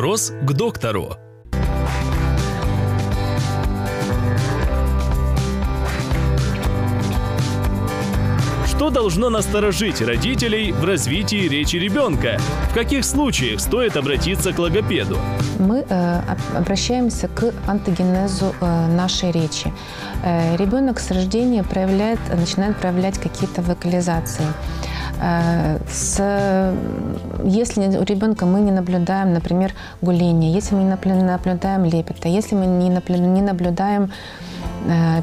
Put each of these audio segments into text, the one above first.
Вопрос к доктору. Что должно насторожить родителей в развитии речи ребенка? В каких случаях стоит обратиться к логопеду? Мы э, обращаемся к антогенезу э, нашей речи. Э, ребенок с рождения проявляет, начинает проявлять какие-то вокализации. Э, с, если у ребенка мы не наблюдаем, например, гуление, если мы не наблюдаем лепета, если мы не наблюдаем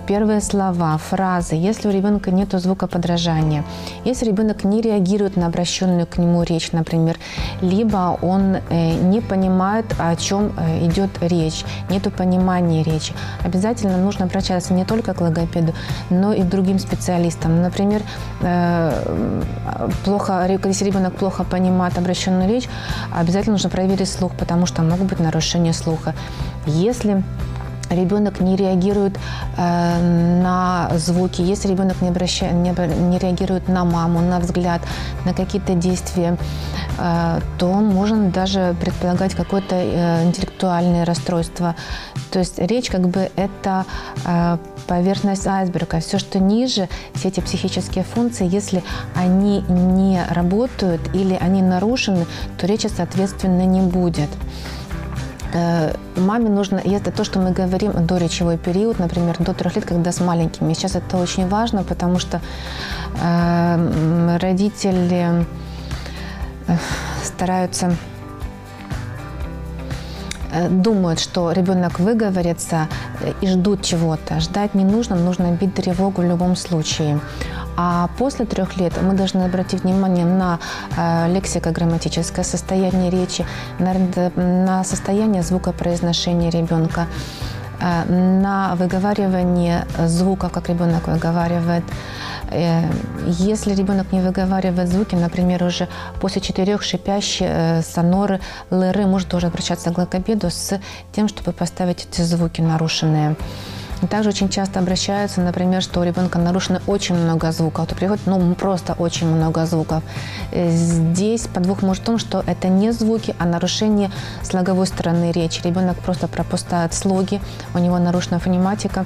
первые слова, фразы, если у ребенка нет звукоподражания, если ребенок не реагирует на обращенную к нему речь, например, либо он э, не понимает, о чем э, идет речь, нет понимания речи, обязательно нужно обращаться не только к логопеду, но и к другим специалистам. Например, плохо, если ребенок плохо понимает обращенную речь, обязательно нужно проверить слух, потому что могут быть нарушения слуха. Если ребенок не реагирует э, на звуки, если ребенок не, обращает, не, не реагирует на маму, на взгляд, на какие-то действия, э, то можно даже предполагать какое-то э, интеллектуальное расстройство. То есть речь как бы это э, поверхность айсберга. Все, что ниже, все эти психические функции, если они не работают или они нарушены, то речи, соответственно, не будет. Э, маме нужно, это то, что мы говорим до речевой период, например, до трех лет, когда с маленькими. Сейчас это очень важно, потому что э, родители э, стараются думают, что ребенок выговорится и ждут чего-то. Ждать не нужно, нужно бить тревогу в любом случае. А после трех лет мы должны обратить внимание на э, лексико-грамматическое состояние речи, на, состояние звукопроизношения ребенка, э, на выговаривание звука, как ребенок выговаривает. Э, если ребенок не выговаривает звуки, например, уже после четырех шипящие э, соноры, лыры, может тоже обращаться к логопеду с тем, чтобы поставить эти звуки нарушенные. Также очень часто обращаются, например, что у ребенка нарушено очень много звуков. То приходит, ну, просто очень много звуков. Э, здесь подвох может в том, что это не звуки, а нарушение слоговой стороны речи. Ребенок просто пропускает слоги, у него нарушена фонематика,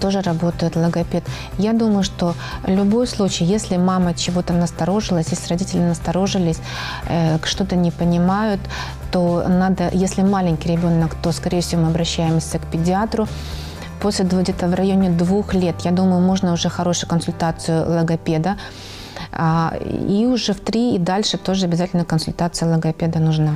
тоже работает логопед. Я думаю, что любой случай, если мама чего-то насторожилась, если родители насторожились, э, что-то не понимают, то надо, если маленький ребенок, то, скорее всего, мы обращаемся к педиатру, после где-то в районе двух лет, я думаю, можно уже хорошую консультацию логопеда. А, и уже в три и дальше тоже обязательно консультация логопеда нужна.